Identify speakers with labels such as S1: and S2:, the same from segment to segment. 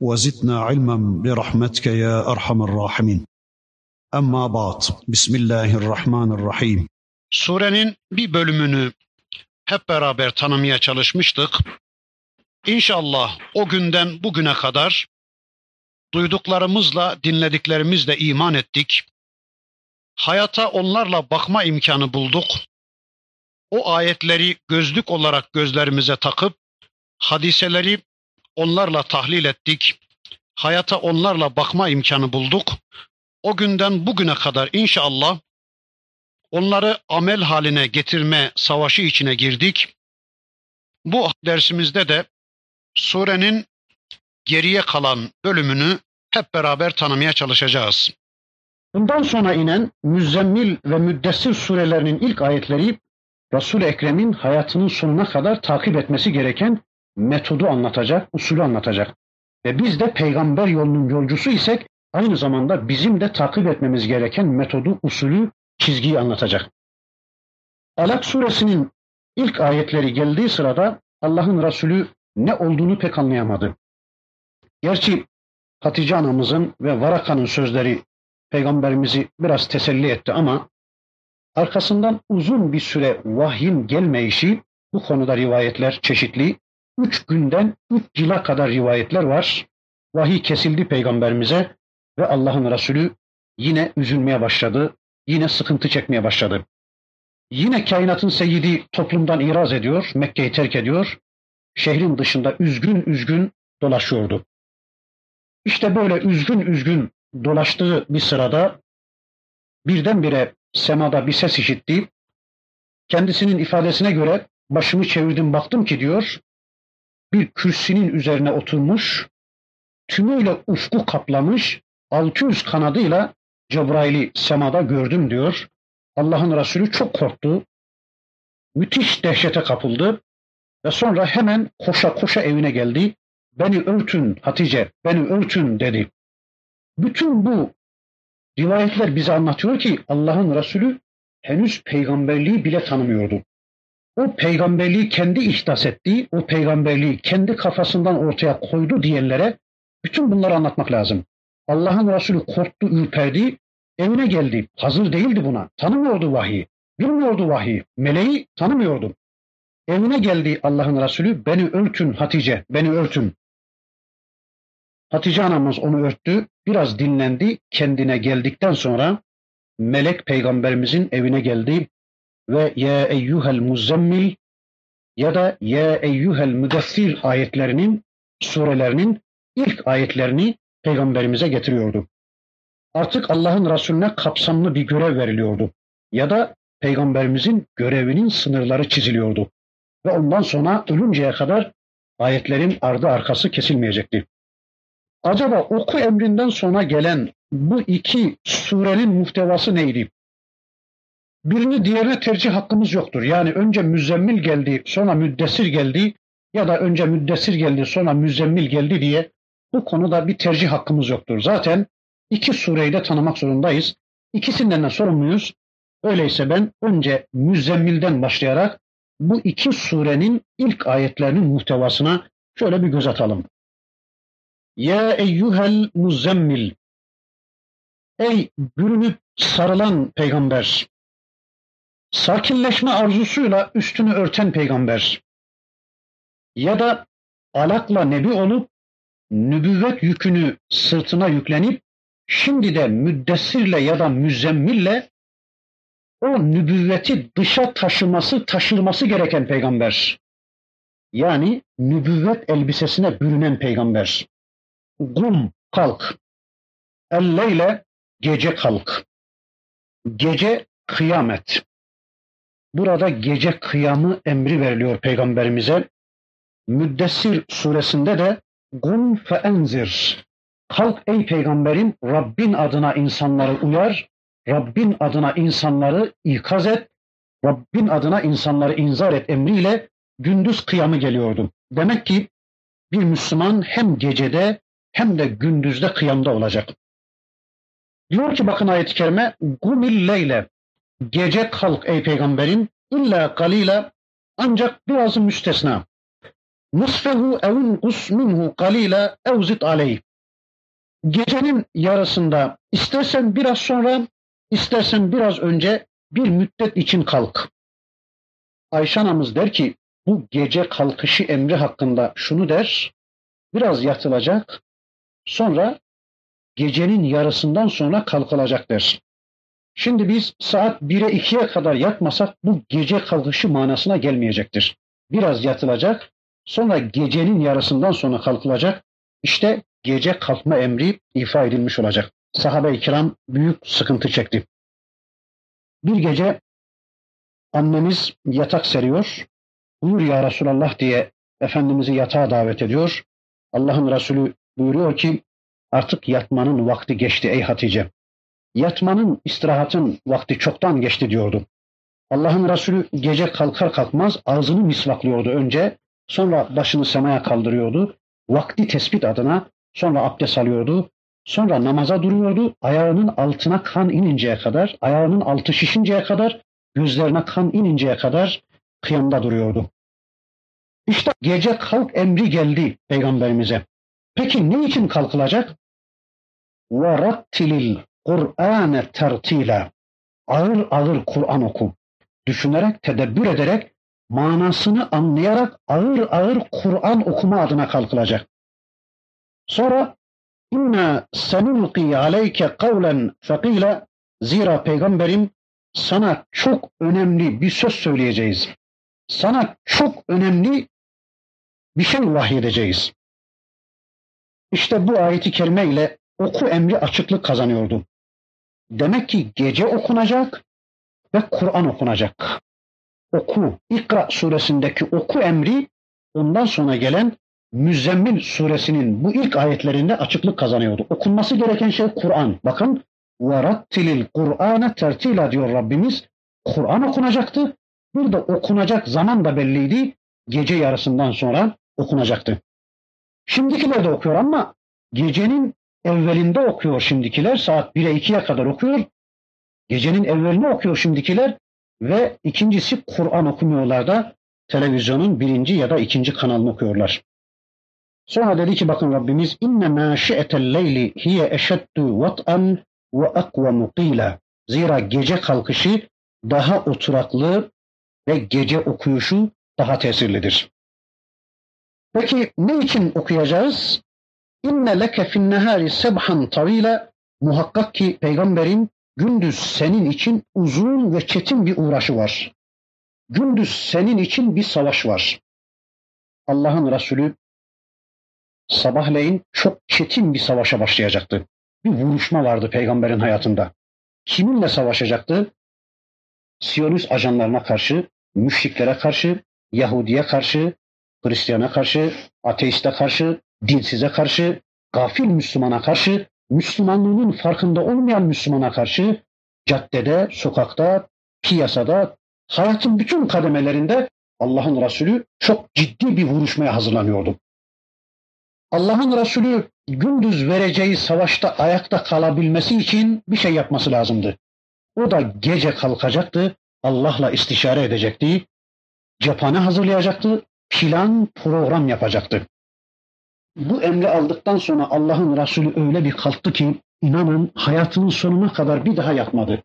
S1: وزدنا علما برحمتك يا ارحم الراحمين. Amma ba'd. Bismillahirrahmanirrahim.
S2: Surenin bir bölümünü hep beraber tanımaya çalışmıştık. İnşallah o günden bugüne kadar duyduklarımızla, dinlediklerimizle iman ettik. Hayata onlarla bakma imkanı bulduk. O ayetleri gözlük olarak gözlerimize takıp hadiseleri onlarla tahlil ettik. Hayata onlarla bakma imkanı bulduk. O günden bugüne kadar inşallah onları amel haline getirme savaşı içine girdik. Bu dersimizde de surenin geriye kalan bölümünü hep beraber tanımaya çalışacağız.
S3: Bundan sonra inen Müzzemmil ve Müddessir surelerinin ilk ayetleri Resul-i Ekrem'in hayatının sonuna kadar takip etmesi gereken metodu anlatacak, usulü anlatacak. Ve biz de peygamber yolunun yolcusu isek aynı zamanda bizim de takip etmemiz gereken metodu, usulü, çizgiyi anlatacak. Alak suresinin ilk ayetleri geldiği sırada Allah'ın Resulü ne olduğunu pek anlayamadı. Gerçi Hatice anamızın ve Varaka'nın sözleri peygamberimizi biraz teselli etti ama arkasından uzun bir süre vahyin gelmeyişi bu konuda rivayetler çeşitli üç günden üç yıla kadar rivayetler var. Vahiy kesildi peygamberimize ve Allah'ın Resulü yine üzülmeye başladı. Yine sıkıntı çekmeye başladı. Yine kainatın seyyidi toplumdan iraz ediyor, Mekke'yi terk ediyor. Şehrin dışında üzgün üzgün dolaşıyordu. İşte böyle üzgün üzgün dolaştığı bir sırada birdenbire semada bir ses işitti. Kendisinin ifadesine göre başımı çevirdim baktım ki diyor bir kürsünün üzerine oturmuş, tümüyle ufku kaplamış, 600 kanadıyla Cebrail'i semada gördüm diyor. Allah'ın Resulü çok korktu. Müthiş dehşete kapıldı ve sonra hemen koşa koşa evine geldi. Beni örtün Hatice, beni örtün dedi. Bütün bu rivayetler bize anlatıyor ki Allah'ın Resulü henüz peygamberliği bile tanımıyordu o peygamberliği kendi ihdas ettiği, o peygamberliği kendi kafasından ortaya koydu diyenlere bütün bunları anlatmak lazım. Allah'ın Resulü korktu, ürperdi, evine geldi. Hazır değildi buna. Tanımıyordu vahiy. Bilmiyordu vahiy. Meleği tanımıyordu. Evine geldi Allah'ın Resulü. Beni örtün Hatice, beni örtün. Hatice anamız onu örttü. Biraz dinlendi. Kendine geldikten sonra melek peygamberimizin evine geldi ve ya eyyuhel muzammil ya da ya eyyuhel müdessir ayetlerinin surelerinin ilk ayetlerini peygamberimize getiriyordu. Artık Allah'ın Resulüne kapsamlı bir görev veriliyordu. Ya da peygamberimizin görevinin sınırları çiziliyordu. Ve ondan sonra ölünceye kadar ayetlerin ardı arkası kesilmeyecekti. Acaba oku emrinden sonra gelen bu iki surenin muhtevası neydi? Birini diğerine tercih hakkımız yoktur. Yani önce müzzemmil geldi, sonra müddessir geldi ya da önce müddessir geldi, sonra müzzemmil geldi diye bu konuda bir tercih hakkımız yoktur. Zaten iki sureyi de tanımak zorundayız. İkisinden de sorumluyuz. Öyleyse ben önce müzzemmilden başlayarak bu iki surenin ilk ayetlerinin muhtevasına şöyle bir göz atalım. Ya eyyuhel muzzemmil Ey bürünüp sarılan peygamber sakinleşme arzusuyla üstünü örten peygamber ya da alakla nebi olup nübüvvet yükünü sırtına yüklenip şimdi de müddessirle ya da müzzemmille o nübüvveti dışa taşıması, taşırması gereken peygamber. Yani nübüvvet elbisesine bürünen peygamber. Gum, kalk. Elleyle gece kalk. Gece kıyamet. Burada gece kıyamı emri veriliyor peygamberimize. Müddessir suresinde de Kum fe enzir. Kalk ey peygamberim Rabbin adına insanları uyar, Rabbin adına insanları ikaz et, Rabbin adına insanları inzar et emriyle gündüz kıyamı geliyordu. Demek ki bir Müslüman hem gecede hem de gündüzde kıyamda olacak. Diyor ki bakın ayet-i kerime gumil leyle gece kalk ey peygamberim illa kalila ancak biraz müstesna. Nusfehu evin kus minhu kalila evzit aleyh. Gecenin yarısında istersen biraz sonra istersen biraz önce bir müddet için kalk. Ayşe anamız der ki bu gece kalkışı emri hakkında şunu der. Biraz yatılacak sonra gecenin yarısından sonra kalkılacak der. Şimdi biz saat 1'e 2'ye kadar yatmasak bu gece kalkışı manasına gelmeyecektir. Biraz yatılacak, sonra gecenin yarısından sonra kalkılacak. İşte gece kalkma emri ifa edilmiş olacak. Sahabe-i kiram büyük sıkıntı çekti. Bir gece annemiz yatak seriyor. Buyur ya Resulallah diye Efendimiz'i yatağa davet ediyor. Allah'ın Resulü buyuruyor ki artık yatmanın vakti geçti ey Hatice. Yatmanın, istirahatın vakti çoktan geçti diyordu. Allah'ın Resulü gece kalkar kalkmaz ağzını misvaklıyordu önce, sonra başını semaya kaldırıyordu. Vakti tespit adına sonra abdest alıyordu. Sonra namaza duruyordu. Ayağının altına kan ininceye kadar, ayağının altı şişinceye kadar, gözlerine kan ininceye kadar kıyamda duruyordu. İşte gece kalk emri geldi peygamberimize. Peki ne için kalkılacak? وَرَتِّلِ Kur'ane tertila. Ağır ağır Kur'an oku. Düşünerek, tedebbür ederek, manasını anlayarak ağır ağır Kur'an okuma adına kalkılacak. Sonra inna senulqi aleyke kavlen fekile zira peygamberim sana çok önemli bir söz söyleyeceğiz. Sana çok önemli bir şey vahyedeceğiz. İşte bu ayeti kerime ile oku emri açıklık kazanıyordu. Demek ki gece okunacak ve Kur'an okunacak. Oku, İkra suresindeki oku emri ondan sonra gelen Müzzemmil suresinin bu ilk ayetlerinde açıklık kazanıyordu. Okunması gereken şey Kur'an. Bakın وَرَتِّلِ الْقُرْآنَ tertila diyor Rabbimiz. Kur'an okunacaktı. Burada okunacak zaman da belliydi. Gece yarısından sonra okunacaktı. Şimdikiler de okuyor ama gecenin evvelinde okuyor şimdikiler. Saat 1'e 2'ye kadar okuyor. Gecenin evvelini okuyor şimdikiler. Ve ikincisi Kur'an okumuyorlar da televizyonun birinci ya da ikinci kanalını okuyorlar. Sonra dedi ki bakın Rabbimiz inne ma şi'etel leyli hiye eşeddu vat'an ve akvamu qila. Zira gece kalkışı daha oturaklı ve gece okuyuşu daha tesirlidir. Peki ne için okuyacağız? İnne leke fin nehari sebhan tavila muhakkak ki peygamberin gündüz senin için uzun ve çetin bir uğraşı var. Gündüz senin için bir savaş var. Allah'ın Resulü sabahleyin çok çetin bir savaşa başlayacaktı. Bir vuruşma vardı peygamberin hayatında. Kiminle savaşacaktı? Siyonist ajanlarına karşı, müşriklere karşı, Yahudiye karşı, Hristiyana karşı, ateiste karşı, dinsize karşı, gafil Müslümana karşı, Müslümanlığının farkında olmayan Müslümana karşı caddede, sokakta, piyasada, hayatın bütün kademelerinde Allah'ın Resulü çok ciddi bir vuruşmaya hazırlanıyordu. Allah'ın Resulü gündüz vereceği savaşta ayakta kalabilmesi için bir şey yapması lazımdı. O da gece kalkacaktı, Allah'la istişare edecekti, cephane hazırlayacaktı, plan, program yapacaktı. Bu emri aldıktan sonra Allah'ın Resulü öyle bir kalktı ki inanın hayatının sonuna kadar bir daha yatmadı.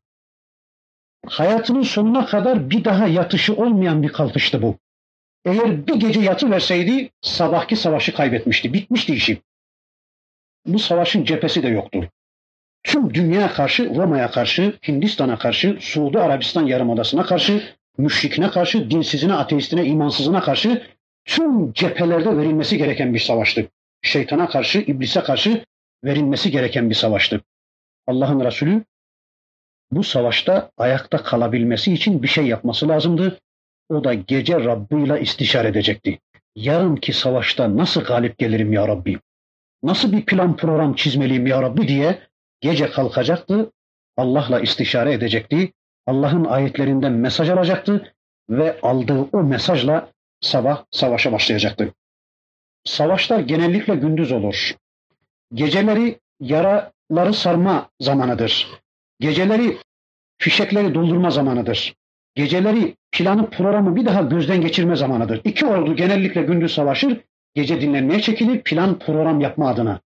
S3: Hayatının sonuna kadar bir daha yatışı olmayan bir kalkıştı bu. Eğer bir gece yatı verseydi sabahki savaşı kaybetmişti. Bitmişti işi. Bu savaşın cephesi de yoktu. Tüm dünya karşı, Roma'ya karşı, Hindistan'a karşı, Suudi Arabistan Yarımadası'na karşı, müşrikine karşı, dinsizine, ateistine, imansızına karşı tüm cephelerde verilmesi gereken bir savaştı şeytana karşı, iblise karşı verilmesi gereken bir savaştı. Allah'ın Resulü bu savaşta ayakta kalabilmesi için bir şey yapması lazımdı. O da gece Rabbıyla istişare edecekti. yarınki savaşta nasıl galip gelirim ya Rabbi? Nasıl bir plan program çizmeliyim ya Rabbi diye gece kalkacaktı, Allah'la istişare edecekti, Allah'ın ayetlerinden mesaj alacaktı ve aldığı o mesajla sabah savaşa başlayacaktı. Savaşlar genellikle gündüz olur. Geceleri yaraları sarma zamanıdır. Geceleri fişekleri doldurma zamanıdır. Geceleri planı programı bir daha gözden geçirme zamanıdır. İki ordu genellikle gündüz savaşır, gece dinlenmeye çekilir plan program yapma adına.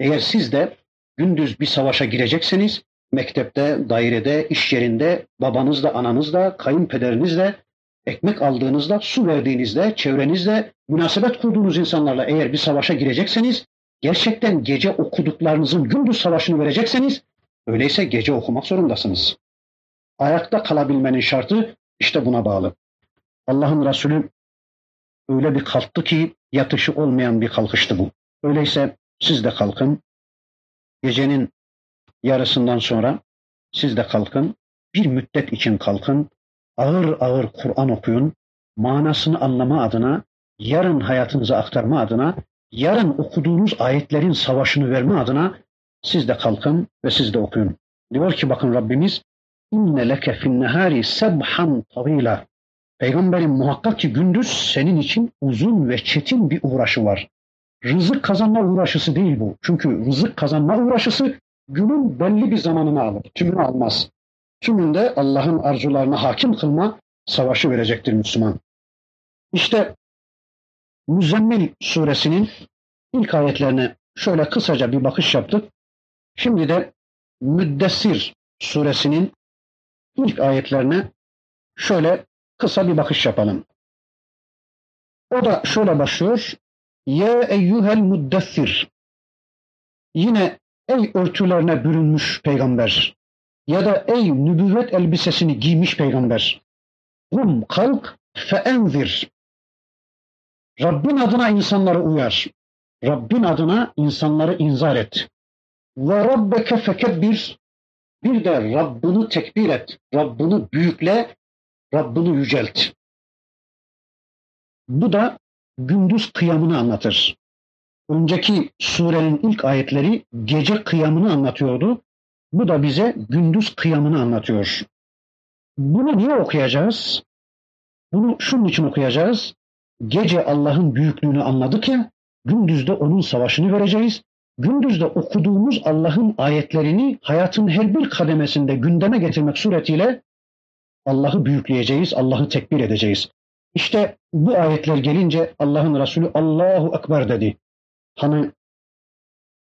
S3: Eğer siz de gündüz bir savaşa girecekseniz mektepte, dairede, iş yerinde, babanızla, ananızla, kayınpederinizle, ekmek aldığınızda, su verdiğinizde, çevrenizde, münasebet kurduğunuz insanlarla eğer bir savaşa girecekseniz, gerçekten gece okuduklarınızın gündüz savaşını verecekseniz, öyleyse gece okumak zorundasınız. Ayakta kalabilmenin şartı işte buna bağlı. Allah'ın Resulü öyle bir kalktı ki yatışı olmayan bir kalkıştı bu. Öyleyse siz de kalkın. Gecenin yarısından sonra siz de kalkın. Bir müddet için kalkın. Ağır ağır Kur'an okuyun. Manasını anlama adına, yarın hayatınıza aktarma adına, yarın okuduğunuz ayetlerin savaşını verme adına siz de kalkın ve siz de okuyun. Diyor ki bakın Rabbimiz inne leke fin nehari sebhan tavila. Peygamberin muhakkak ki gündüz senin için uzun ve çetin bir uğraşı var. Rızık kazanma uğraşısı değil bu. Çünkü rızık kazanma uğraşısı günün belli bir zamanını alır. Tümünü almaz. Tümünde Allah'ın arzularına hakim kılma savaşı verecektir Müslüman. İşte Müzzemmil suresinin ilk ayetlerine şöyle kısaca bir bakış yaptık. Şimdi de Müddessir suresinin ilk ayetlerine şöyle kısa bir bakış yapalım. O da şöyle başlıyor. Ya eyyuhel muddessir. Yine ey örtülerine bürünmüş peygamber ya da ey nübüvvet elbisesini giymiş peygamber. Rum kalk feenzir. Rabbin adına insanları uyar. Rabbin adına insanları inzar et. Ve rabbeke fekebbir. Bir de Rabbini tekbir et. Rabbini büyükle, Rabbini yücelt. Bu da gündüz kıyamını anlatır. Önceki surenin ilk ayetleri gece kıyamını anlatıyordu. Bu da bize gündüz kıyamını anlatıyor. Bunu niye okuyacağız? Bunu şunun için okuyacağız. Gece Allah'ın büyüklüğünü anladık ya, gündüzde onun savaşını vereceğiz. Gündüzde okuduğumuz Allah'ın ayetlerini hayatın her bir kademesinde gündeme getirmek suretiyle Allah'ı büyükleyeceğiz, Allah'ı tekbir edeceğiz. İşte bu ayetler gelince Allah'ın Resulü Allahu Ekber dedi. Hani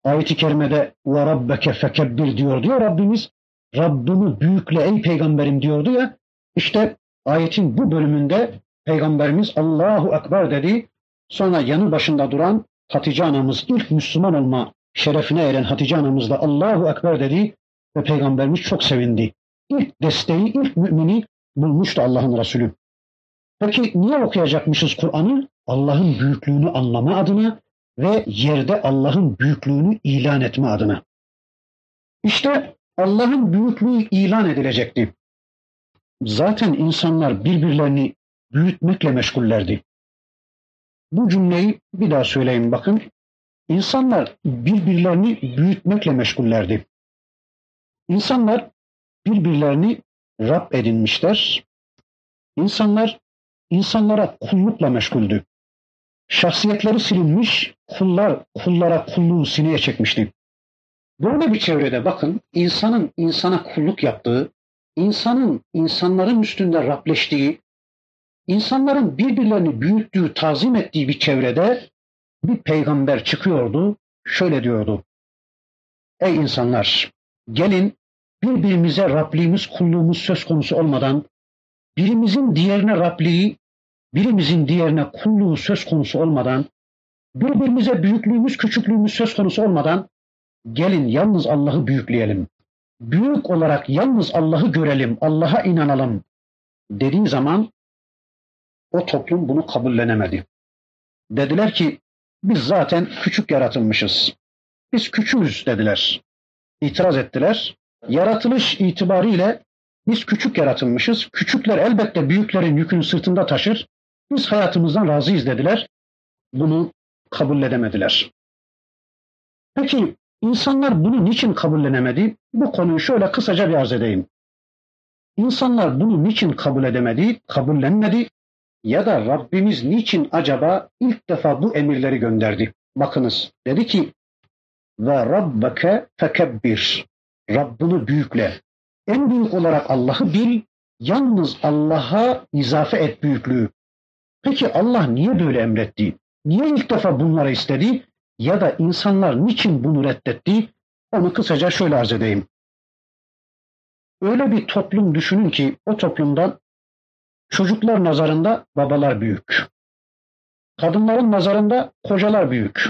S3: ayet-i kerimede ve rabbeke fekebbir diyor diyor Rabbimiz. Rabbini büyükle ey peygamberim diyordu ya. İşte ayetin bu bölümünde peygamberimiz Allahu Ekber dedi. Sonra yanı başında duran Hatice anamız ilk Müslüman olma şerefine eren Hatice anamız da Allahu Ekber dedi ve peygamberimiz çok sevindi. İlk desteği, ilk mümini bulmuştu Allah'ın Resulü. Peki niye okuyacakmışız Kur'an'ı? Allah'ın büyüklüğünü anlama adına ve yerde Allah'ın büyüklüğünü ilan etme adına. İşte Allah'ın büyüklüğü ilan edilecekti. Zaten insanlar birbirlerini büyütmekle meşgullerdi. Bu cümleyi bir daha söyleyeyim bakın. İnsanlar birbirlerini büyütmekle meşgullerdi. İnsanlar birbirlerini Rab edinmişler. İnsanlar insanlara kullukla meşguldü. Şahsiyetleri silinmiş, kullar kullara kulluğu sineye çekmişti. Böyle bir çevrede bakın insanın insana kulluk yaptığı, insanın insanların üstünde Rableştiği, insanların birbirlerini büyüttüğü, tazim ettiği bir çevrede bir peygamber çıkıyordu, şöyle diyordu. Ey insanlar, gelin birbirimize Rabliğimiz, kulluğumuz söz konusu olmadan, birimizin diğerine Rabliği, birimizin diğerine kulluğu söz konusu olmadan, birbirimize büyüklüğümüz, küçüklüğümüz söz konusu olmadan, gelin yalnız Allah'ı büyükleyelim. Büyük olarak yalnız Allah'ı görelim, Allah'a inanalım dediği zaman o toplum bunu kabullenemedi. Dediler ki biz zaten küçük yaratılmışız. Biz küçüğüz dediler. İtiraz ettiler. Yaratılış itibariyle biz küçük yaratılmışız. Küçükler elbette büyüklerin yükünü sırtında taşır. Biz hayatımızdan razıyız dediler. bunu kabul edemediler. Peki insanlar bunu niçin kabullenemedi? Bu konuyu şöyle kısaca bir arz edeyim. İnsanlar bunu niçin kabul edemedi, kabullenmedi ya da Rabbimiz niçin acaba ilk defa bu emirleri gönderdi? Bakınız dedi ki ve rabbeke fekebbir. Rabbini büyükle. En büyük olarak Allah'ı bil, yalnız Allah'a izafe et büyüklüğü. Peki Allah niye böyle emretti? Niye ilk defa bunları istedi? Ya da insanlar niçin bunu reddetti? Onu kısaca şöyle arz edeyim. Öyle bir toplum düşünün ki o toplumdan çocuklar nazarında babalar büyük. Kadınların nazarında kocalar büyük.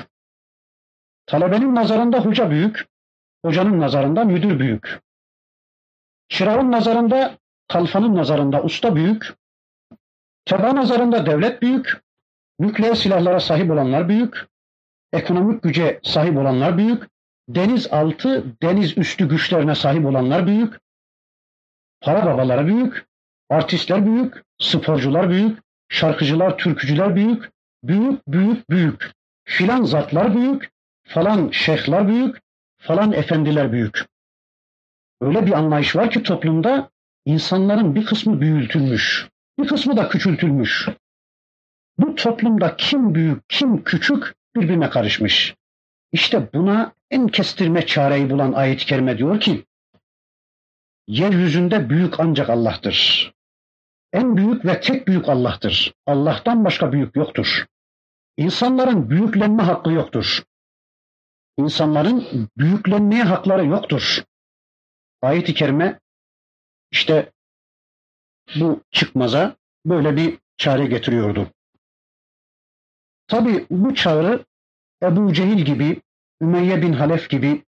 S3: Talebenin nazarında hoca büyük, hocanın nazarında müdür büyük. Çırağın nazarında, kalfanın nazarında usta büyük, teba nazarında devlet büyük, nükleer silahlara sahip olanlar büyük, ekonomik güce sahip olanlar büyük, deniz altı, deniz üstü güçlerine sahip olanlar büyük, para babaları büyük, artistler büyük, sporcular büyük, şarkıcılar, türkücüler büyük, büyük, büyük, büyük. Filan zatlar büyük, falan şeyhler büyük, falan efendiler büyük. Öyle bir anlayış var ki toplumda insanların bir kısmı büyütülmüş, bir kısmı da küçültülmüş. Bu toplumda kim büyük, kim küçük birbirine karışmış. İşte buna en kestirme çareyi bulan ayet-i kerime diyor ki, yeryüzünde büyük ancak Allah'tır. En büyük ve tek büyük Allah'tır. Allah'tan başka büyük yoktur. İnsanların büyüklenme hakkı yoktur. İnsanların büyüklenmeye hakları yoktur. Ayet-i kerime işte bu çıkmaza böyle bir çare getiriyordu. Tabi bu çağrı Ebu Cehil gibi, Ümeyye bin Halef gibi,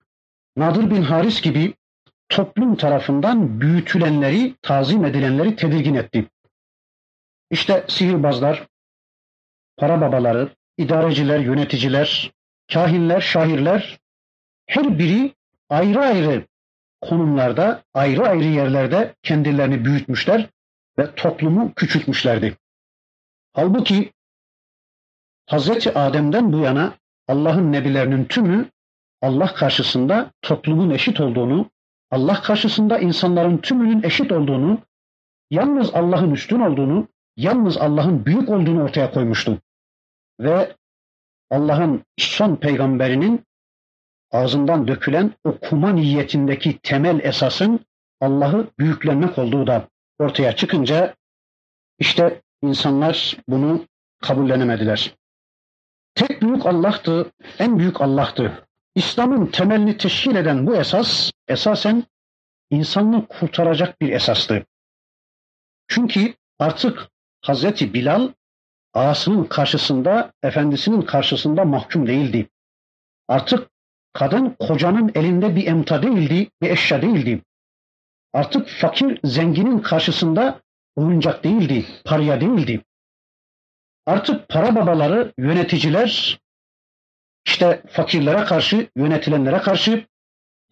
S3: Nadir bin Haris gibi toplum tarafından büyütülenleri, tazim edilenleri tedirgin etti. İşte sihirbazlar, para babaları, idareciler, yöneticiler, kahinler, şairler her biri ayrı ayrı konumlarda, ayrı ayrı yerlerde kendilerini büyütmüşler ve toplumu küçültmüşlerdi. Halbuki Hazreti Adem'den bu yana Allah'ın nebilerinin tümü Allah karşısında toplumun eşit olduğunu, Allah karşısında insanların tümünün eşit olduğunu, yalnız Allah'ın üstün olduğunu, yalnız Allah'ın büyük olduğunu ortaya koymuştu. Ve Allah'ın son peygamberinin ağzından dökülen okuma niyetindeki temel esasın Allah'ı büyüklenmek olduğu da ortaya çıkınca işte insanlar bunu kabullenemediler. Tek büyük Allah'tı, en büyük Allah'tı. İslam'ın temelini teşkil eden bu esas esasen insanlığı kurtaracak bir esastı. Çünkü artık Hazreti Bilal ağasının karşısında, efendisinin karşısında mahkum değildi. Artık kadın kocanın elinde bir emta değildi, bir eşya değildi. Artık fakir zenginin karşısında oyuncak değildi, paraya değildi. Artık para babaları, yöneticiler işte fakirlere karşı, yönetilenlere karşı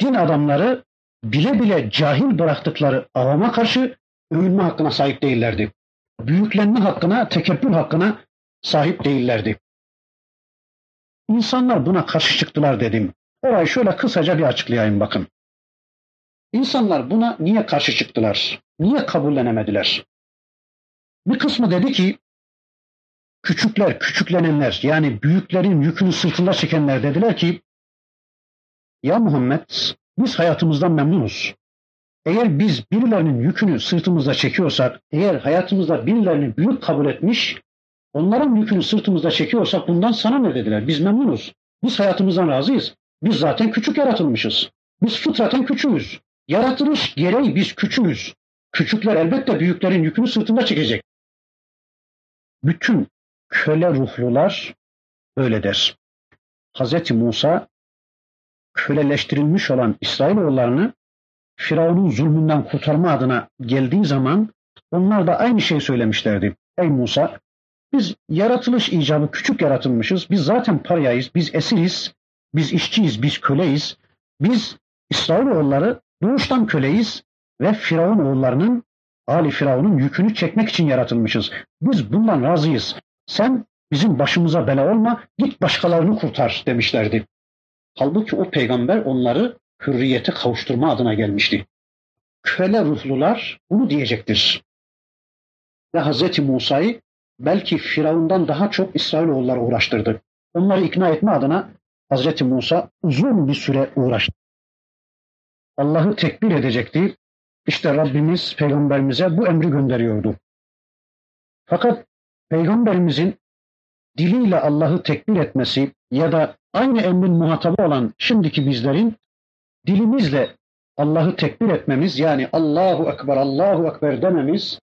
S3: din adamları bile bile cahil bıraktıkları avama karşı övünme hakkına sahip değillerdi büyüklenme hakkına, tekebbür hakkına sahip değillerdi. İnsanlar buna karşı çıktılar dedim. Orayı şöyle kısaca bir açıklayayım bakın. İnsanlar buna niye karşı çıktılar? Niye kabullenemediler? Bir kısmı dedi ki küçükler, küçüklenenler yani büyüklerin yükünü sırtında çekenler dediler ki ya Muhammed biz hayatımızdan memnunuz. Eğer biz birilerinin yükünü sırtımızda çekiyorsak, eğer hayatımızda birilerini büyük kabul etmiş, onların yükünü sırtımızda çekiyorsak bundan sana ne dediler? Biz memnunuz. Biz hayatımızdan razıyız. Biz zaten küçük yaratılmışız. Biz fıtraten küçüğüz. Yaratılış gereği biz küçüğüz. Küçükler elbette büyüklerin yükünü sırtında çekecek. Bütün köle ruhlular öyle der. Hz. Musa köleleştirilmiş olan İsrailoğullarını Firavun'un zulmünden kurtarma adına geldiği zaman onlar da aynı şeyi söylemişlerdi. Ey Musa biz yaratılış icabı küçük yaratılmışız. Biz zaten parayayız, biz esiriz, biz işçiyiz, biz köleyiz. Biz İsrailoğulları doğuştan köleyiz ve Firavun oğullarının Ali Firavun'un yükünü çekmek için yaratılmışız. Biz bundan razıyız. Sen Bizim başımıza bela olma, git başkalarını kurtar demişlerdi. Halbuki o peygamber onları hürriyete kavuşturma adına gelmişti. Köle ruhlular bunu diyecektir. Ve Hz. Musa'yı belki Firavundan daha çok İsrailoğulları uğraştırdı. Onları ikna etme adına Hz. Musa uzun bir süre uğraştı. Allah'ı tekbir edecekti. İşte Rabbimiz peygamberimize bu emri gönderiyordu. Fakat peygamberimizin diliyle Allah'ı tekbir etmesi ya da aynı emrin muhatabı olan şimdiki bizlerin dilimizle Allah'ı tekbir etmemiz yani Allahu Ekber, Allahu Ekber dememiz,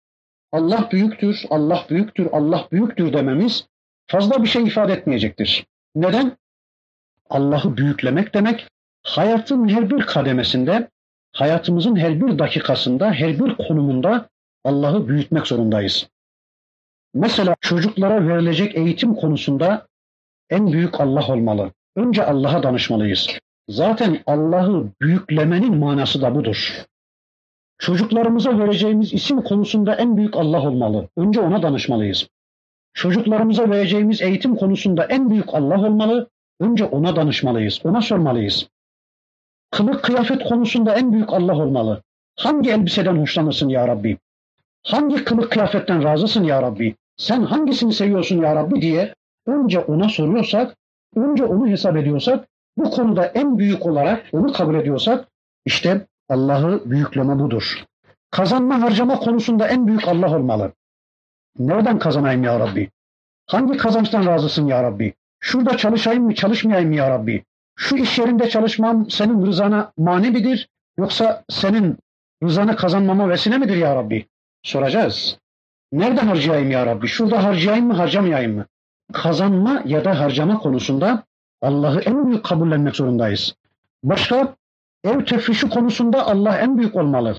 S3: Allah büyüktür, Allah büyüktür, Allah büyüktür dememiz fazla bir şey ifade etmeyecektir. Neden? Allah'ı büyüklemek demek hayatın her bir kademesinde, hayatımızın her bir dakikasında, her bir konumunda Allah'ı büyütmek zorundayız. Mesela çocuklara verilecek eğitim konusunda en büyük Allah olmalı. Önce Allah'a danışmalıyız. Zaten Allah'ı büyüklemenin manası da budur. Çocuklarımıza vereceğimiz isim konusunda en büyük Allah olmalı. Önce ona danışmalıyız. Çocuklarımıza vereceğimiz eğitim konusunda en büyük Allah olmalı. Önce ona danışmalıyız, ona sormalıyız. Kılık kıyafet konusunda en büyük Allah olmalı. Hangi elbiseden hoşlanırsın ya Rabbi? Hangi kılık kıyafetten razısın ya Rabbi? Sen hangisini seviyorsun ya Rabbi diye önce ona soruyorsak, önce onu hesap ediyorsak, bu konuda en büyük olarak onu kabul ediyorsak işte Allah'ı büyükleme budur. Kazanma harcama konusunda en büyük Allah olmalı. Nereden kazanayım ya Rabbi? Hangi kazançtan razısın ya Rabbi? Şurada çalışayım mı çalışmayayım mı ya Rabbi? Şu iş yerinde çalışmam senin rızana mani midir? Yoksa senin rızanı kazanmama vesile midir ya Rabbi? Soracağız. Nerede harcayayım ya Rabbi? Şurada harcayayım mı harcamayayım mı? Kazanma ya da harcama konusunda Allah'ı en büyük kabullenmek zorundayız. Başka ev tefrişi konusunda Allah en büyük olmalı.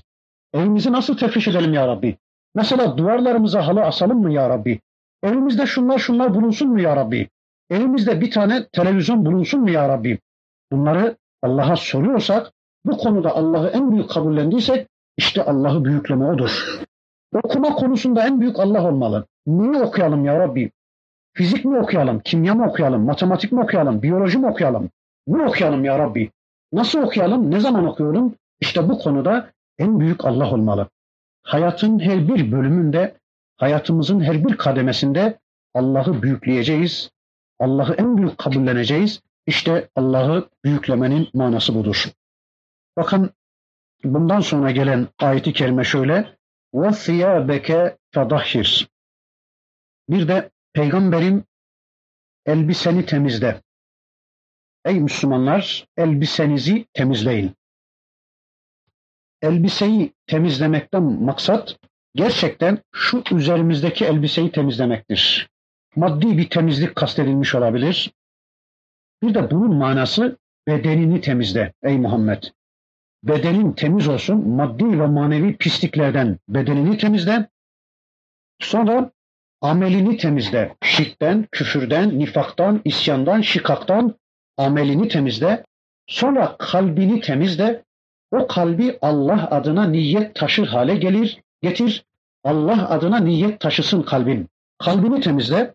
S3: Evimizi nasıl tefriş edelim ya Rabbi? Mesela duvarlarımıza halı asalım mı ya Rabbi? Evimizde şunlar şunlar bulunsun mu ya Rabbi? Evimizde bir tane televizyon bulunsun mu ya Rabbi? Bunları Allah'a soruyorsak, bu konuda Allah'ı en büyük kabullendiysek, işte Allah'ı büyükleme odur. Okuma konusunda en büyük Allah olmalı. Neyi okuyalım ya Rabbi? Fizik mi okuyalım, kimya mı okuyalım, matematik mi okuyalım, biyoloji mi okuyalım? Ne okuyalım ya Rabbi? Nasıl okuyalım, ne zaman okuyalım? İşte bu konuda en büyük Allah olmalı. Hayatın her bir bölümünde, hayatımızın her bir kademesinde Allah'ı büyükleyeceğiz. Allah'ı en büyük kabulleneceğiz. İşte Allah'ı büyüklemenin manası budur. Bakın bundan sonra gelen ayeti kerime şöyle. وَثِيَابَكَ فَضَحِّرْ Bir de peygamberin elbiseni temizle. Ey Müslümanlar elbisenizi temizleyin. Elbiseyi temizlemekten maksat gerçekten şu üzerimizdeki elbiseyi temizlemektir. Maddi bir temizlik kastedilmiş olabilir. Bir de bunun manası bedenini temizle ey Muhammed. Bedenin temiz olsun, maddi ve manevi pisliklerden bedenini temizle. Sonra amelini temizle. Şirkten, küfürden, nifaktan, isyandan, şikaktan amelini temizle. Sonra kalbini temizle. O kalbi Allah adına niyet taşır hale gelir, getir. Allah adına niyet taşısın kalbin. Kalbini temizle.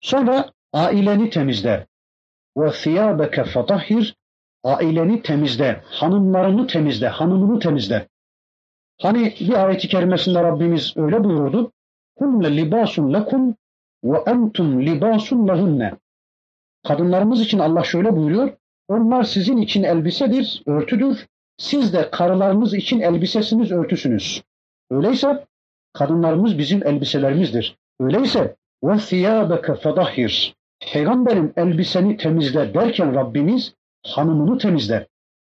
S3: Sonra aileni temizle. Ve thiyâbeke fetahhir aileni temizle, hanımlarını temizle, hanımını temizle. Hani bir ayeti kerimesinde Rabbimiz öyle buyurdu. Hunne libasun lekum ve entum libasun lehunne. Kadınlarımız için Allah şöyle buyuruyor. Onlar sizin için elbisedir, örtüdür. Siz de karılarınız için elbisesiniz, örtüsünüz. Öyleyse kadınlarımız bizim elbiselerimizdir. Öyleyse thiyâbeke fedahhir. Peygamberin elbiseni temizle derken Rabbimiz hanımını temizle.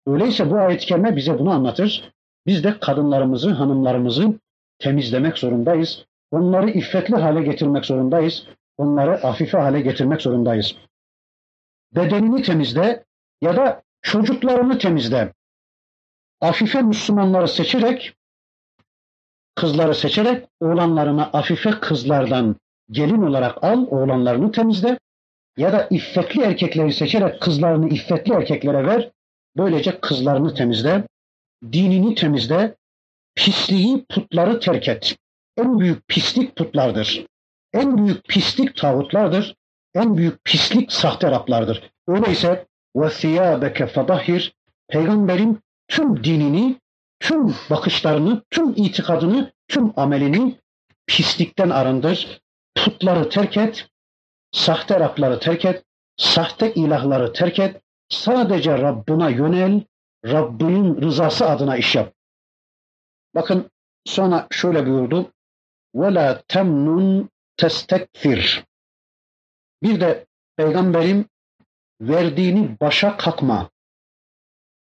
S3: Öyleyse bu ayet-i kerime bize bunu anlatır. Biz de kadınlarımızı, hanımlarımızı temizlemek zorundayız. Onları iffetli hale getirmek zorundayız. Onları afife hale getirmek zorundayız. Bedenini temizle ya da çocuklarını temizle. Afife Müslümanları seçerek, kızları seçerek oğlanlarına afife kızlardan gelin olarak al, oğlanlarını temizle ya da iffetli erkekleri seçerek kızlarını iffetli erkeklere ver. Böylece kızlarını temizle, dinini temizle, pisliği putları terk et. En büyük pislik putlardır. en büyük pislik tağutlardır. En büyük pislik sahte Rablardır. Öyleyse وَثِيَابَكَ فَضَهِرْ Peygamberin tüm dinini, tüm bakışlarını, tüm itikadını, tüm amelini pislikten arındır. Putları terk et, sahte Rabları terk et, sahte ilahları terk et. Sadece Rabbına yönel, Rabbinin rızası adına iş yap. Bakın sonra şöyle buyurdu. وَلَا تَمْنُنْ testekfir. Bir de peygamberim verdiğini başa kakma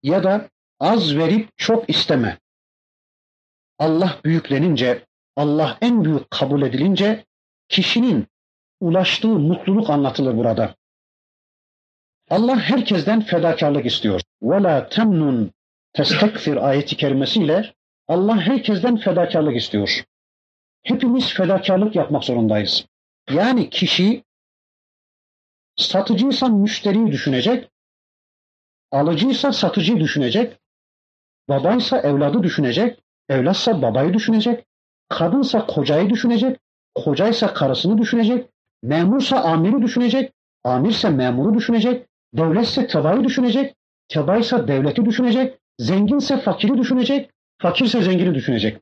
S3: ya da az verip çok isteme. Allah büyüklenince, Allah en büyük kabul edilince kişinin ulaştığı mutluluk anlatılır burada. Allah herkesten fedakarlık istiyor. وَلَا تَمْنُنْ testekfir ayeti kerimesiyle Allah herkesten fedakarlık istiyor. Hepimiz fedakarlık yapmak zorundayız. Yani kişi satıcıysa müşteriyi düşünecek, alıcıysa satıcıyı düşünecek, babaysa evladı düşünecek, evlatsa babayı düşünecek, kadınsa kocayı düşünecek, kocaysa karısını düşünecek, memursa amiri düşünecek, amirse memuru düşünecek, devletse tebaayı düşünecek, tebaaysa devleti düşünecek, zenginse fakiri düşünecek, fakirse zengini düşünecek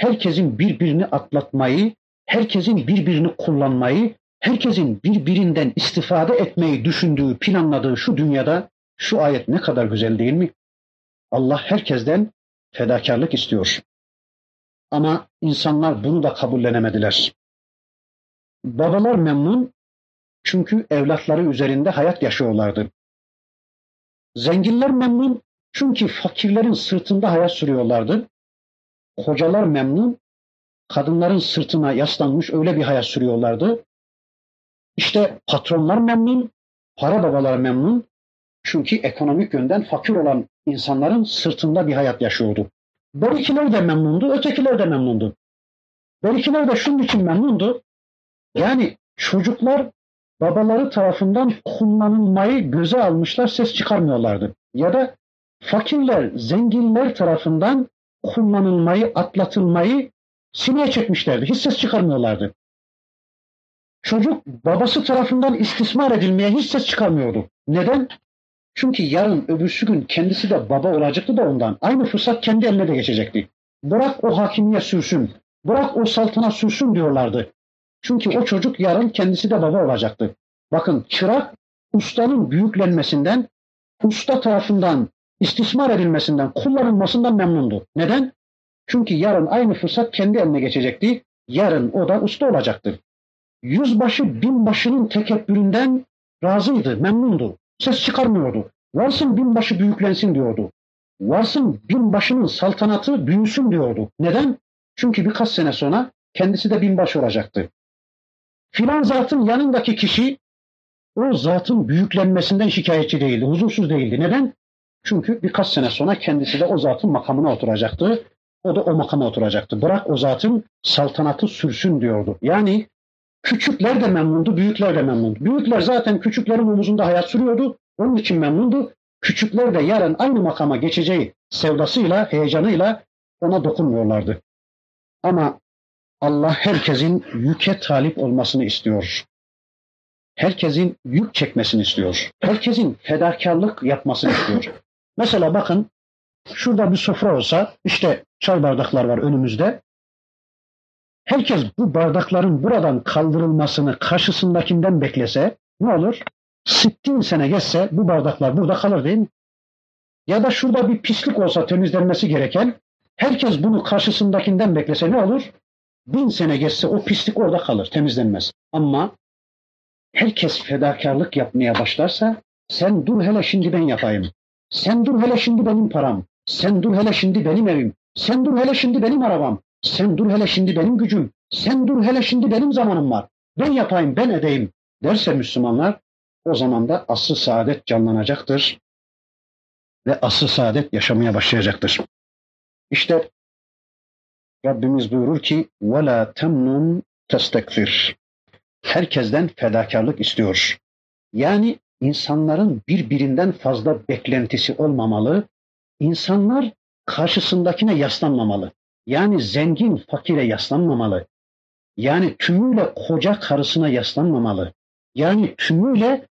S3: herkesin birbirini atlatmayı, herkesin birbirini kullanmayı, herkesin birbirinden istifade etmeyi düşündüğü, planladığı şu dünyada şu ayet ne kadar güzel değil mi? Allah herkesten fedakarlık istiyor. Ama insanlar bunu da kabullenemediler. Babalar memnun çünkü evlatları üzerinde hayat yaşıyorlardı. Zenginler memnun çünkü fakirlerin sırtında hayat sürüyorlardı. Hocalar memnun, kadınların sırtına yaslanmış öyle bir hayat sürüyorlardı. İşte patronlar memnun, para babalar memnun. Çünkü ekonomik yönden fakir olan insanların sırtında bir hayat yaşıyordu. Berikiler de memnundu, ötekiler de memnundu. Berikiler de şunun için memnundu. Yani çocuklar babaları tarafından kullanılmayı göze almışlar, ses çıkarmıyorlardı. Ya da fakirler, zenginler tarafından kullanılmayı, atlatılmayı sineye çekmişlerdi. Hiç ses çıkarmıyorlardı. Çocuk babası tarafından istismar edilmeye hiç ses çıkarmıyordu. Neden? Çünkü yarın öbürsü gün kendisi de baba olacaktı da ondan. Aynı fırsat kendi eline de geçecekti. Bırak o hakimiye sürsün, bırak o saltana sürsün diyorlardı. Çünkü o çocuk yarın kendisi de baba olacaktı. Bakın çırak ustanın büyüklenmesinden, usta tarafından istismar edilmesinden, kullanılmasından memnundu. Neden? Çünkü yarın aynı fırsat kendi eline geçecekti. Yarın o da usta olacaktı. Yüzbaşı binbaşının tekebbüründen razıydı, memnundu. Ses çıkarmıyordu. Varsın binbaşı büyüklensin diyordu. Varsın binbaşının saltanatı büyüsün diyordu. Neden? Çünkü birkaç sene sonra kendisi de binbaşı olacaktı. Filan zatın yanındaki kişi o zatın büyüklenmesinden şikayetçi değildi, huzursuz değildi. Neden? Çünkü birkaç sene sonra kendisi de o zatın makamına oturacaktı. O da o makama oturacaktı. Bırak o zatın saltanatı sürsün diyordu. Yani küçükler de memnundu, büyükler de memnundu. Büyükler zaten küçüklerin omuzunda hayat sürüyordu. Onun için memnundu. Küçükler de yarın aynı makama geçeceği sevdasıyla, heyecanıyla ona dokunmuyorlardı. Ama Allah herkesin yüke talip olmasını istiyor. Herkesin yük çekmesini istiyor. Herkesin fedakarlık yapmasını istiyor. Mesela bakın şurada bir sofra olsa işte çay bardaklar var önümüzde. Herkes bu bardakların buradan kaldırılmasını karşısındakinden beklese ne olur? Sittin sene geçse bu bardaklar burada kalır değil mi? Ya da şurada bir pislik olsa temizlenmesi gereken herkes bunu karşısındakinden beklese ne olur? Bin sene geçse o pislik orada kalır temizlenmez. Ama herkes fedakarlık yapmaya başlarsa sen dur hele şimdi ben yapayım. Sen dur hele şimdi benim param. Sen dur hele şimdi benim evim. Sen dur hele şimdi benim arabam. Sen dur hele şimdi benim gücüm. Sen dur hele şimdi benim zamanım var. Ben yapayım, ben edeyim derse Müslümanlar o zaman da asıl saadet canlanacaktır ve asıl saadet yaşamaya başlayacaktır. İşte Rabbimiz buyurur ki وَلَا تَمْنُنْ تَسْتَكْفِرْ Herkesten fedakarlık istiyor. Yani insanların birbirinden fazla beklentisi olmamalı. İnsanlar karşısındakine yaslanmamalı. Yani zengin fakire yaslanmamalı. Yani tümüyle koca karısına yaslanmamalı. Yani tümüyle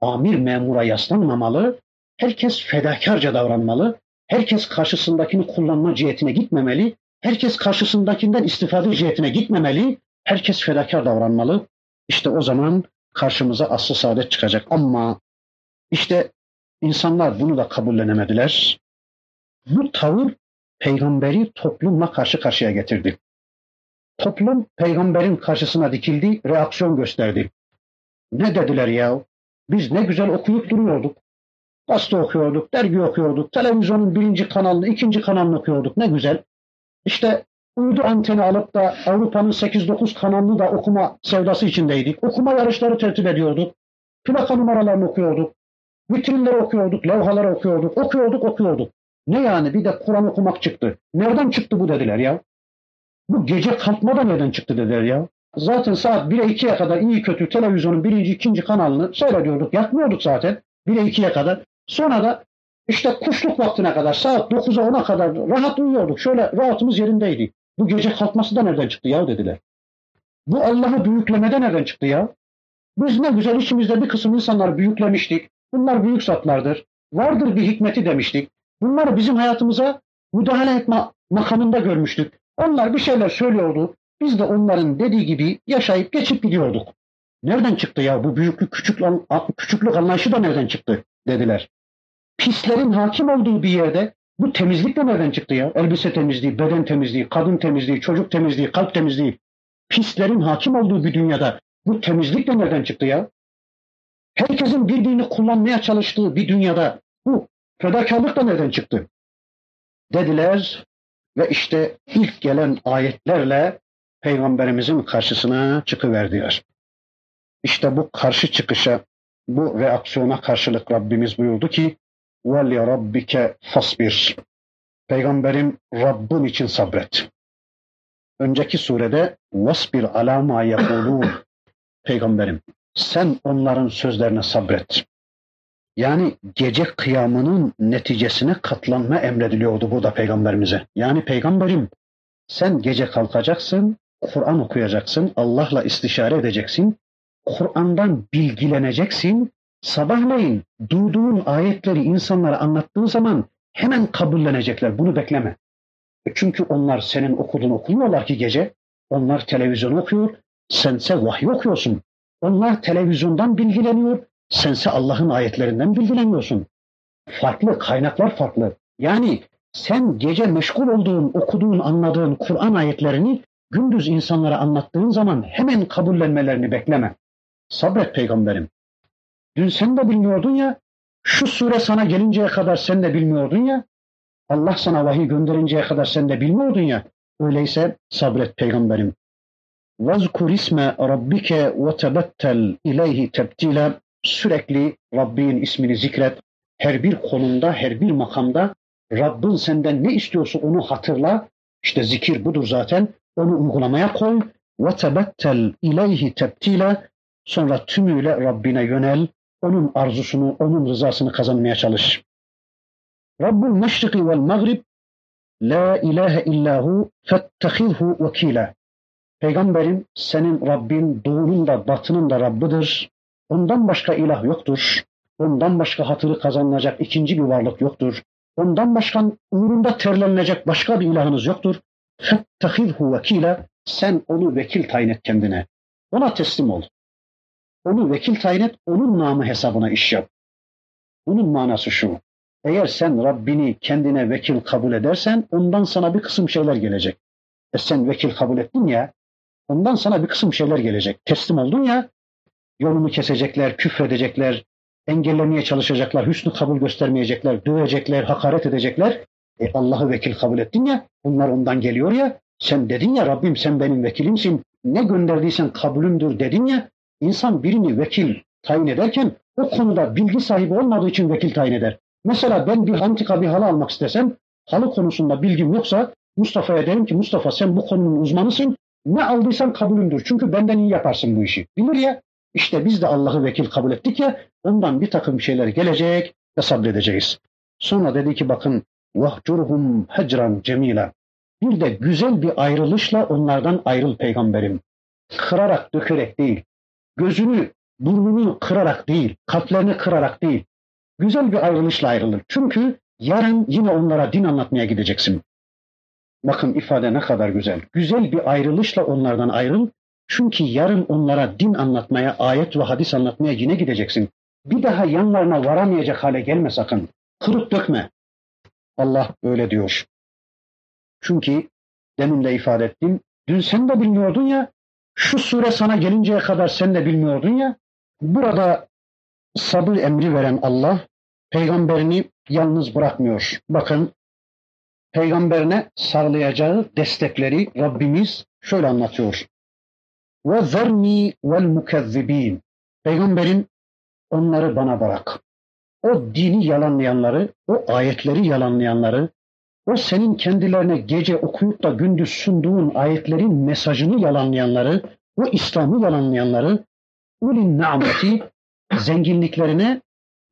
S3: amir memura yaslanmamalı. Herkes fedakarca davranmalı. Herkes karşısındakini kullanma cihetine gitmemeli. Herkes karşısındakinden istifade cihetine gitmemeli. Herkes fedakar davranmalı. İşte o zaman karşımıza aslı saadet çıkacak. Ama işte insanlar bunu da kabullenemediler. Bu tavır peygamberi toplumla karşı karşıya getirdi. Toplum peygamberin karşısına dikildi, reaksiyon gösterdi. Ne dediler ya? Biz ne güzel okuyup duruyorduk. Gazete okuyorduk, dergi okuyorduk, televizyonun birinci kanalını, ikinci kanalını okuyorduk. Ne güzel. İşte uydu anteni alıp da Avrupa'nın 8-9 kanalını da okuma sevdası içindeydik. Okuma yarışları tertip ediyorduk. Plaka numaralarını okuyorduk. Vitrinleri okuyorduk, levhaları okuyorduk, okuyorduk, okuyorduk. Ne yani bir de Kur'an okumak çıktı. Nereden çıktı bu dediler ya. Bu gece kalkma da nereden çıktı dediler ya. Zaten saat 1'e 2'ye kadar iyi kötü televizyonun birinci, ikinci kanalını seyrediyorduk. Yatmıyorduk zaten 1'e 2'ye kadar. Sonra da işte kuşluk vaktine kadar saat 9'a 10'a kadar rahat uyuyorduk. Şöyle rahatımız yerindeydi. Bu gece kalkması da nereden çıktı ya dediler. Bu Allah'ı büyüklemede nereden çıktı ya? Biz ne güzel içimizde bir kısım insanlar büyüklemiştik. Bunlar büyük zatlardır. Vardır bir hikmeti demiştik. Bunları bizim hayatımıza müdahale etme makamında görmüştük. Onlar bir şeyler söylüyordu. Biz de onların dediği gibi yaşayıp geçip gidiyorduk. Nereden çıktı ya bu büyüklük küçüklük, küçüklük anlayışı da nereden çıktı dediler. Pislerin hakim olduğu bir yerde bu temizlik de nereden çıktı ya? Elbise temizliği, beden temizliği, kadın temizliği, çocuk temizliği, kalp temizliği. Pislerin hakim olduğu bir dünyada bu temizlik de nereden çıktı ya? Herkesin birbirini kullanmaya çalıştığı bir dünyada bu fedakarlık da nereden çıktı? Dediler ve işte ilk gelen ayetlerle Peygamberimizin karşısına çıkıverdiler. İşte bu karşı çıkışa, bu reaksiyona karşılık Rabbimiz buyurdu ki وَلِيَ رَبِّكَ فَصْبِرْ Peygamberim Rabbin için sabret. Önceki surede وَاسْبِرْ عَلَى مَا يَقُولُونَ Peygamberim sen onların sözlerine sabret. Yani gece kıyamının neticesine katlanma emrediliyordu burada peygamberimize. Yani peygamberim sen gece kalkacaksın, Kur'an okuyacaksın, Allah'la istişare edeceksin, Kur'an'dan bilgileneceksin, sabahleyin duyduğun ayetleri insanlara anlattığın zaman hemen kabullenecekler. Bunu bekleme. E çünkü onlar senin okuduğunu okumuyorlar ki gece. Onlar televizyon okuyor, sense vahiy okuyorsun. Onlar televizyondan bilgileniyor, sense Allah'ın ayetlerinden bilgileniyorsun. Farklı, kaynaklar farklı. Yani sen gece meşgul olduğun, okuduğun, anladığın Kur'an ayetlerini gündüz insanlara anlattığın zaman hemen kabullenmelerini bekleme. Sabret peygamberim. Dün sen de bilmiyordun ya, şu sure sana gelinceye kadar sen de bilmiyordun ya, Allah sana vahiy gönderinceye kadar sen de bilmiyordun ya, öyleyse sabret peygamberim. وَذْكُرْ اسْمَ رَبِّكَ وَتَبَتَّلْ اِلَيْهِ تَبْتِيلًا Sürekli Rabbin ismini zikret. Her bir konumda, her bir makamda Rabbin senden ne istiyorsa onu hatırla. İşte zikir budur zaten. Onu uygulamaya koy. وَتَبَتَّلْ اِلَيْهِ تَبْتِيلًا Sonra tümüyle Rabbine yönel. Onun arzusunu, onun rızasını kazanmaya çalış. Rabbul meşriki vel mağrib La ilahe illahu fettehidhu vekila. Peygamberim senin Rabbin doğunun da batının da Rabbidir. Ondan başka ilah yoktur. Ondan başka hatırı kazanılacak ikinci bir varlık yoktur. Ondan başka uğrunda terlenecek başka bir ilahınız yoktur. Fettehidhu vekila. Sen onu vekil tayin et kendine. Ona teslim ol. Onu vekil tayin et, onun namı hesabına iş yap. Bunun manası şu. Eğer sen Rabbini kendine vekil kabul edersen ondan sana bir kısım şeyler gelecek. E sen vekil kabul ettin ya, ondan sana bir kısım şeyler gelecek. Teslim oldun ya, yolunu kesecekler, küfredecekler, engellemeye çalışacaklar, hüsnü kabul göstermeyecekler, dövecekler, hakaret edecekler. E Allah'ı vekil kabul ettin ya, bunlar ondan geliyor ya, sen dedin ya Rabbim sen benim vekilimsin, ne gönderdiysen kabulümdür dedin ya, insan birini vekil tayin ederken o konuda bilgi sahibi olmadığı için vekil tayin eder. Mesela ben bir antika bir halı almak istesem, halı konusunda bilgim yoksa Mustafa'ya derim ki Mustafa sen bu konunun uzmanısın, ne aldıysan kabulümdür. Çünkü benden iyi yaparsın bu işi. Bilir ya. İşte biz de Allah'ı vekil kabul ettik ya, ondan bir takım şeyler gelecek ve sabredeceğiz. Sonra dedi ki bakın, vahcurhum hecran cemila. Bir de güzel bir ayrılışla onlardan ayrıl peygamberim. kırarak, dökerek değil. Gözünü, burnunu kırarak değil, kalplerini kırarak değil. Güzel bir ayrılışla ayrılır. Çünkü yarın yine onlara din anlatmaya gideceksin. Bakın ifade ne kadar güzel. Güzel bir ayrılışla onlardan ayrıl. Çünkü yarın onlara din anlatmaya, ayet ve hadis anlatmaya yine gideceksin. Bir daha yanlarına varamayacak hale gelme sakın. Kırıp dökme. Allah öyle diyor. Çünkü demin de ifade ettim. Dün sen de bilmiyordun ya, şu sure sana gelinceye kadar sen de bilmiyordun ya. Burada sabır emri veren Allah peygamberini yalnız bırakmıyor. Bakın peygamberine sağlayacağı destekleri Rabbimiz şöyle anlatıyor. Ve zerni vel mukezzibin. Peygamberin onları bana bırak. O dini yalanlayanları, o ayetleri yalanlayanları, o senin kendilerine gece okuyup da gündüz sunduğun ayetlerin mesajını yalanlayanları, o İslam'ı yalanlayanları, ulin nameti zenginliklerine,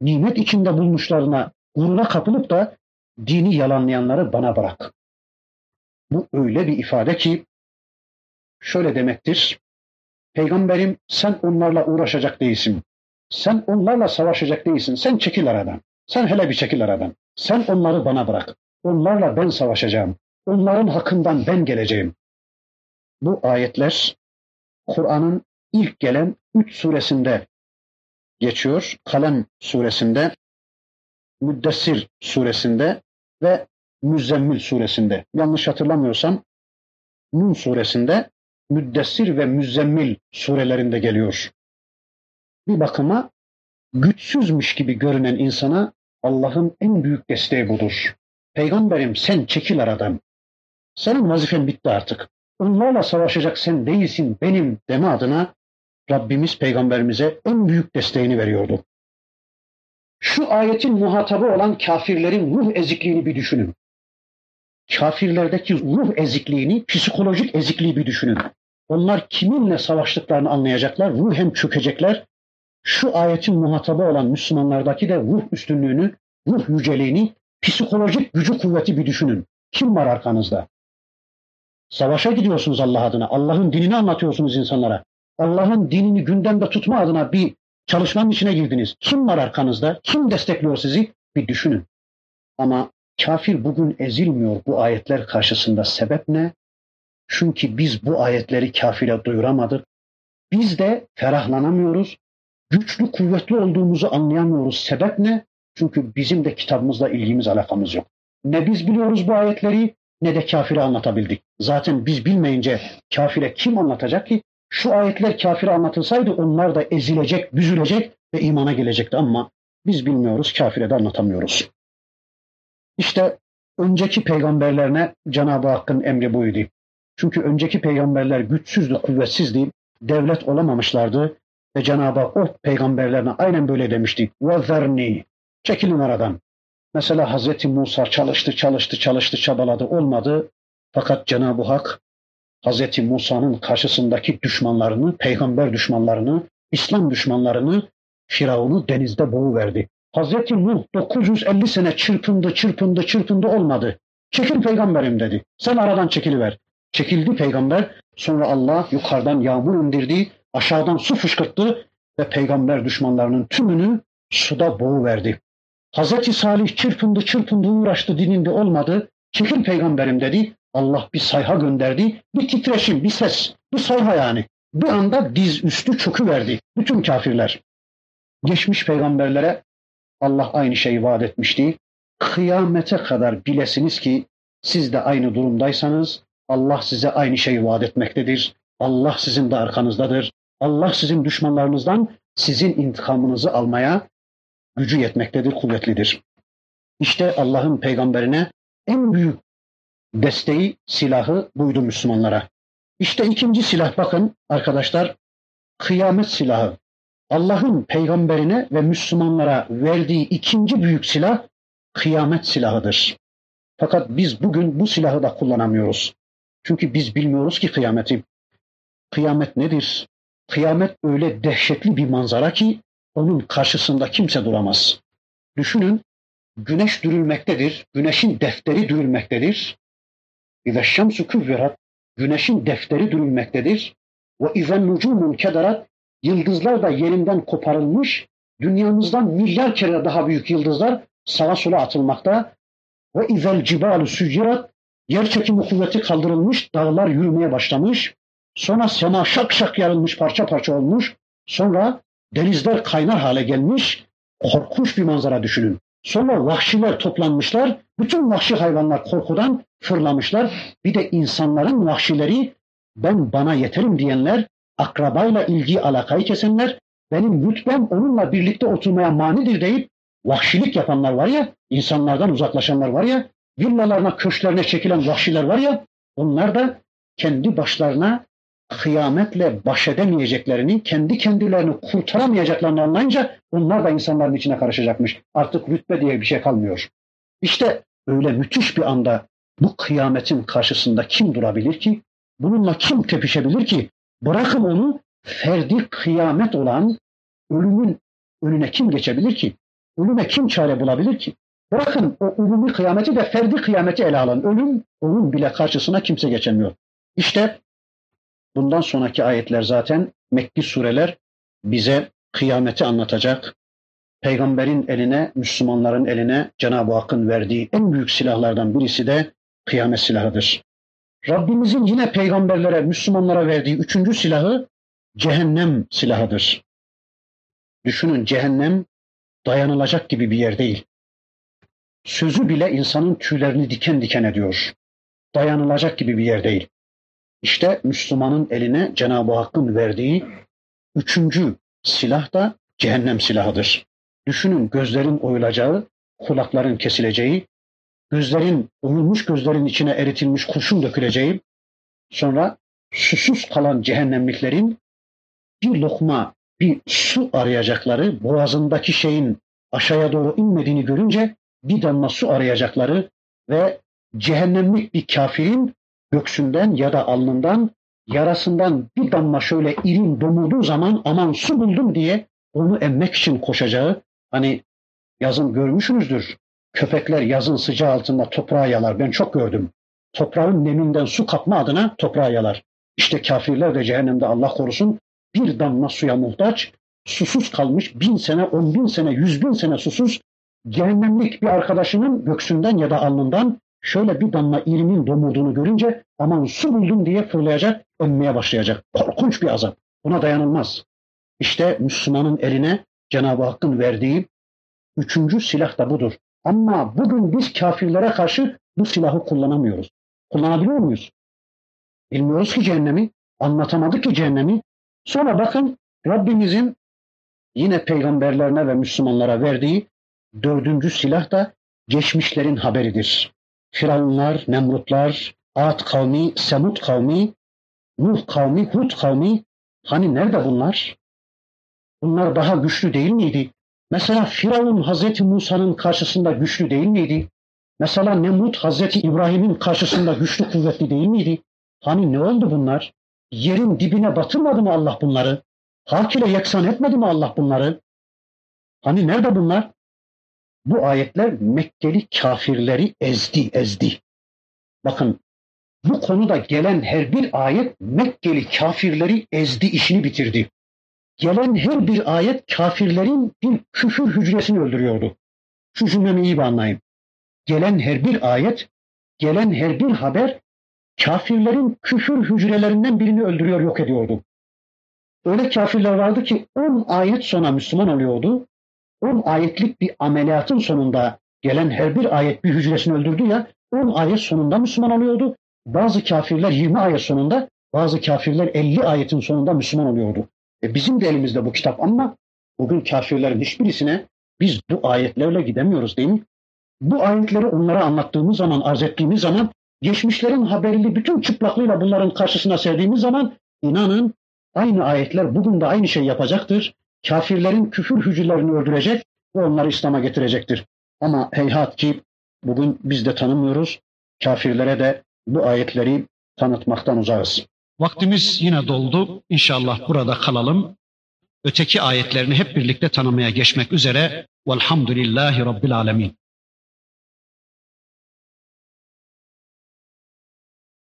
S3: nimet içinde bulmuşlarına gurura kapılıp da dini yalanlayanları bana bırak. Bu öyle bir ifade ki şöyle demektir. Peygamberim sen onlarla uğraşacak değilsin. Sen onlarla savaşacak değilsin. Sen çekil aradan. Sen hele bir çekil aradan. Sen onları bana bırak. Onlarla ben savaşacağım. Onların hakkından ben geleceğim. Bu ayetler Kur'an'ın ilk gelen üç suresinde geçiyor. Kalem suresinde, Müddessir suresinde ve Müzzemmil suresinde. Yanlış hatırlamıyorsam Nun suresinde, Müddessir ve Müzzemmil surelerinde geliyor. Bir bakıma güçsüzmüş gibi görünen insana Allah'ın en büyük desteği budur. Peygamberim sen çekil aradan. Senin vazifen bitti artık. Onlarla savaşacak sen değilsin benim deme adına Rabbimiz peygamberimize en büyük desteğini veriyordu. Şu ayetin muhatabı olan kafirlerin ruh ezikliğini bir düşünün. Kafirlerdeki ruh ezikliğini, psikolojik ezikliği bir düşünün. Onlar kiminle savaştıklarını anlayacaklar, ruhen çökecekler. Şu ayetin muhatabı olan Müslümanlardaki de ruh üstünlüğünü, ruh yüceliğini, psikolojik gücü kuvveti bir düşünün. Kim var arkanızda? Savaşa gidiyorsunuz Allah adına. Allah'ın dinini anlatıyorsunuz insanlara. Allah'ın dinini gündemde tutma adına bir çalışmanın içine girdiniz. Kim var arkanızda? Kim destekliyor sizi? Bir düşünün. Ama kafir bugün ezilmiyor bu ayetler karşısında. Sebep ne? Çünkü biz bu ayetleri kafire duyuramadık. Biz de ferahlanamıyoruz. Güçlü, kuvvetli olduğumuzu anlayamıyoruz. Sebep ne? Çünkü bizim de kitabımızla ilgimiz, alakamız yok. Ne biz biliyoruz bu ayetleri ne de kafire anlatabildik. Zaten biz bilmeyince kafire kim anlatacak ki? Şu ayetler kafire anlatılsaydı onlar da ezilecek, büzülecek ve imana gelecekti ama biz bilmiyoruz, kafire de anlatamıyoruz. İşte önceki peygamberlerine Cenab-ı Hakk'ın emri buydu. Çünkü önceki peygamberler güçsüzdü, kuvvetsizdi, devlet olamamışlardı ve Cenab-ı Hak o peygamberlerine aynen böyle demişti. وَذَرْنِي Çekilin aradan. Mesela Hazreti Musa çalıştı, çalıştı, çalıştı, çabaladı, olmadı. Fakat Cenab-ı Hak Hazreti Musa'nın karşısındaki düşmanlarını, peygamber düşmanlarını, İslam düşmanlarını, Firavun'u denizde boğuverdi. Hazreti Nuh 950 sene çırpındı, çırpındı, çırpındı olmadı. Çekil peygamberim dedi. Sen aradan çekiliver. Çekildi peygamber. Sonra Allah yukarıdan yağmur indirdi, aşağıdan su fışkırttı ve peygamber düşmanlarının tümünü suda boğuverdi. Hazreti Salih çırpındı, çırpındı, uğraştı, dininde olmadı. Çekil peygamberim dedi. Allah bir sayha gönderdi. Bir titreşim, bir ses, bir sayha yani. Bir anda diz üstü çöküverdi. Bütün kafirler. Geçmiş peygamberlere Allah aynı şeyi vaat etmişti. Kıyamete kadar bilesiniz ki siz de aynı durumdaysanız Allah size aynı şeyi vaat etmektedir. Allah sizin de arkanızdadır. Allah sizin düşmanlarınızdan sizin intikamınızı almaya gücü yetmektedir, kuvvetlidir. İşte Allah'ın peygamberine en büyük desteği, silahı buydu Müslümanlara. İşte ikinci silah bakın arkadaşlar, kıyamet silahı. Allah'ın peygamberine ve Müslümanlara verdiği ikinci büyük silah kıyamet silahıdır. Fakat biz bugün bu silahı da kullanamıyoruz. Çünkü biz bilmiyoruz ki kıyameti. Kıyamet nedir? Kıyamet öyle dehşetli bir manzara ki onun karşısında kimse duramaz. Düşünün, güneş dürülmektedir, güneşin defteri dürülmektedir. İze şemsu küvverat, güneşin defteri dürülmektedir. Ve izen nucumun kederat yıldızlar da yerinden koparılmış. Dünyamızdan milyar kere daha büyük yıldızlar sağa sola atılmakta. Ve izel cibalu sücirat yer çekimi kuvveti kaldırılmış. Dağlar yürümeye başlamış. Sonra sema şak şak yarılmış parça parça olmuş. Sonra denizler kaynar hale gelmiş. Korkunç bir manzara düşünün. Sonra vahşiler toplanmışlar. Bütün vahşi hayvanlar korkudan fırlamışlar. Bir de insanların vahşileri ben bana yeterim diyenler, akrabayla ilgi alakayı kesenler, benim rütbem onunla birlikte oturmaya manidir deyip vahşilik yapanlar var ya, insanlardan uzaklaşanlar var ya, villalarına, köşklerine çekilen vahşiler var ya, onlar da kendi başlarına kıyametle baş edemeyeceklerini, kendi kendilerini kurtaramayacaklarını anlayınca onlar da insanların içine karışacakmış. Artık rütbe diye bir şey kalmıyor. İşte öyle müthiş bir anda bu kıyametin karşısında kim durabilir ki? Bununla kim tepişebilir ki? Bırakın onu ferdi kıyamet olan ölümün önüne kim geçebilir ki? Ölüme kim çare bulabilir ki? Bırakın o ulumi kıyameti de ferdi kıyameti ele alın. Ölüm onun bile karşısına kimse geçemiyor. İşte bundan sonraki ayetler zaten Mekki sureler bize kıyameti anlatacak. Peygamberin eline, Müslümanların eline Cenab-ı Hakk'ın verdiği en büyük silahlardan birisi de kıyamet silahıdır. Rabbimizin yine peygamberlere, Müslümanlara verdiği üçüncü silahı cehennem silahıdır. Düşünün cehennem dayanılacak gibi bir yer değil. Sözü bile insanın tüylerini diken diken ediyor. Dayanılacak gibi bir yer değil. İşte Müslümanın eline Cenab-ı Hakk'ın verdiği üçüncü silah da cehennem silahıdır. Düşünün gözlerin oyulacağı, kulakların kesileceği, gözlerin, oyulmuş gözlerin içine eritilmiş kurşun döküleceği, sonra susuz kalan cehennemliklerin bir lokma, bir su arayacakları, boğazındaki şeyin aşağıya doğru inmediğini görünce bir damla su arayacakları ve cehennemlik bir kafirin göksünden ya da alnından yarasından bir damla şöyle irin domulduğu zaman aman su buldum diye onu emmek için koşacağı hani yazın görmüşsünüzdür. Köpekler yazın sıcağı altında toprağı yalar. Ben çok gördüm. Toprağın neminden su kapma adına toprağı yalar. İşte kafirler de cehennemde Allah korusun bir damla suya muhtaç, susuz kalmış bin sene, on bin sene, yüz bin sene susuz, cehennemlik bir arkadaşının göksünden ya da alnından şöyle bir damla irinin domurduğunu görünce aman su buldum diye fırlayacak, önmeye başlayacak. Korkunç bir azap. Buna dayanılmaz. İşte Müslümanın eline Cenab-ı Hakk'ın verdiği üçüncü silah da budur. Ama bugün biz kafirlere karşı bu silahı kullanamıyoruz. Kullanabiliyor muyuz? Bilmiyoruz ki cehennemi. Anlatamadık ki cehennemi. Sonra bakın Rabbimizin yine peygamberlerine ve Müslümanlara verdiği dördüncü silah da geçmişlerin haberidir. Firavunlar, Nemrutlar, Ad kavmi, Semud kavmi, Nuh kavmi, Hud kavmi hani nerede bunlar? Bunlar daha güçlü değil miydi? Mesela Firavun Hazreti Musa'nın karşısında güçlü değil miydi? Mesela Nemrut Hazreti İbrahim'in karşısında güçlü kuvvetli değil miydi? Hani ne oldu bunlar? Yerin dibine batırmadı mı Allah bunları? Hak ile yeksan etmedi mi Allah bunları? Hani nerede bunlar? Bu ayetler Mekkeli kafirleri ezdi, ezdi. Bakın bu konuda gelen her bir ayet Mekkeli kafirleri ezdi, işini bitirdi. Gelen her bir ayet kafirlerin bir küfür hücresini öldürüyordu. Şu cümlemi iyi anlayın. Gelen her bir ayet, gelen her bir haber kafirlerin küfür hücrelerinden birini öldürüyor, yok ediyordu. Öyle kafirler vardı ki 10 ayet sonra Müslüman oluyordu. 10 ayetlik bir ameliyatın sonunda gelen her bir ayet bir hücresini öldürdü ya 10 ayet sonunda Müslüman oluyordu. Bazı kafirler 20 ayet sonunda, bazı kafirler 50 ayetin sonunda Müslüman oluyordu. E bizim de elimizde bu kitap ama bugün kafirlerin hiçbirisine biz bu ayetlerle gidemiyoruz değil mi? Bu ayetleri onlara anlattığımız zaman, arz ettiğimiz zaman, geçmişlerin haberli bütün çıplaklığıyla bunların karşısına serdiğimiz zaman inanın aynı ayetler bugün de aynı şey yapacaktır. Kafirlerin küfür hücrelerini öldürecek ve onları İslam'a getirecektir. Ama heyhat ki bugün biz de tanımıyoruz. Kafirlere de bu ayetleri tanıtmaktan uzağız.
S2: Vaktimiz yine doldu. İnşallah burada kalalım. Öteki ayetlerini hep birlikte tanımaya geçmek üzere. Velhamdülillahi Rabbil Alemin.